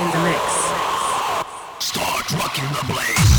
in the mix. Start rocking the place.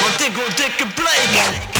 Want ik wil dikke Bleek.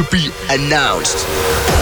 To be announced.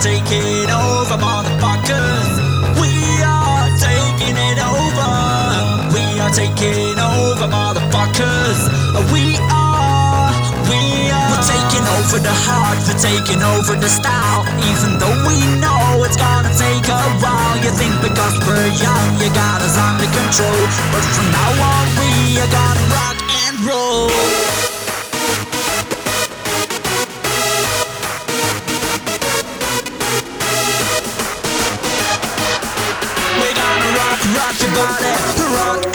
Taking over, motherfuckers. We are taking it over. We are taking over, motherfuckers. We are, we are. We're taking over the heart, we're taking over the style. Even though we know it's gonna take a while. You think because we're young, you got us under control. But from now on, we are gonna rock and roll. Body, rock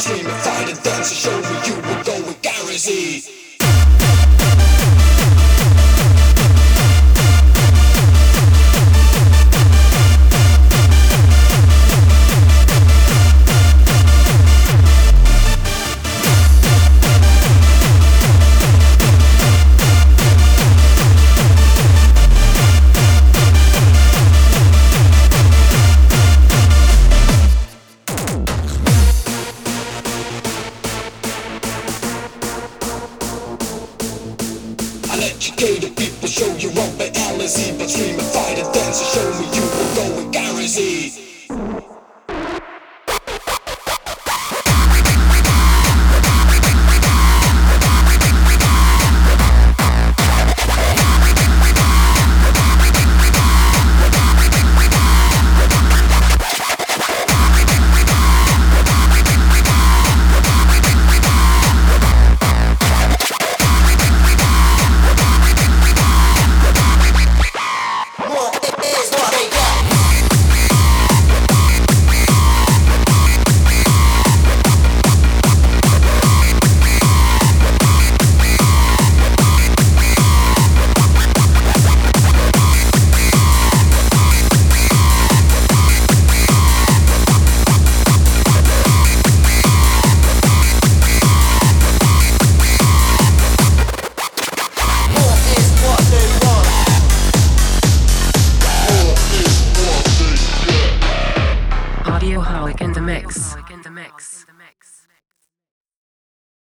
entertainment, fight and dance to show where you will go with Gary Z.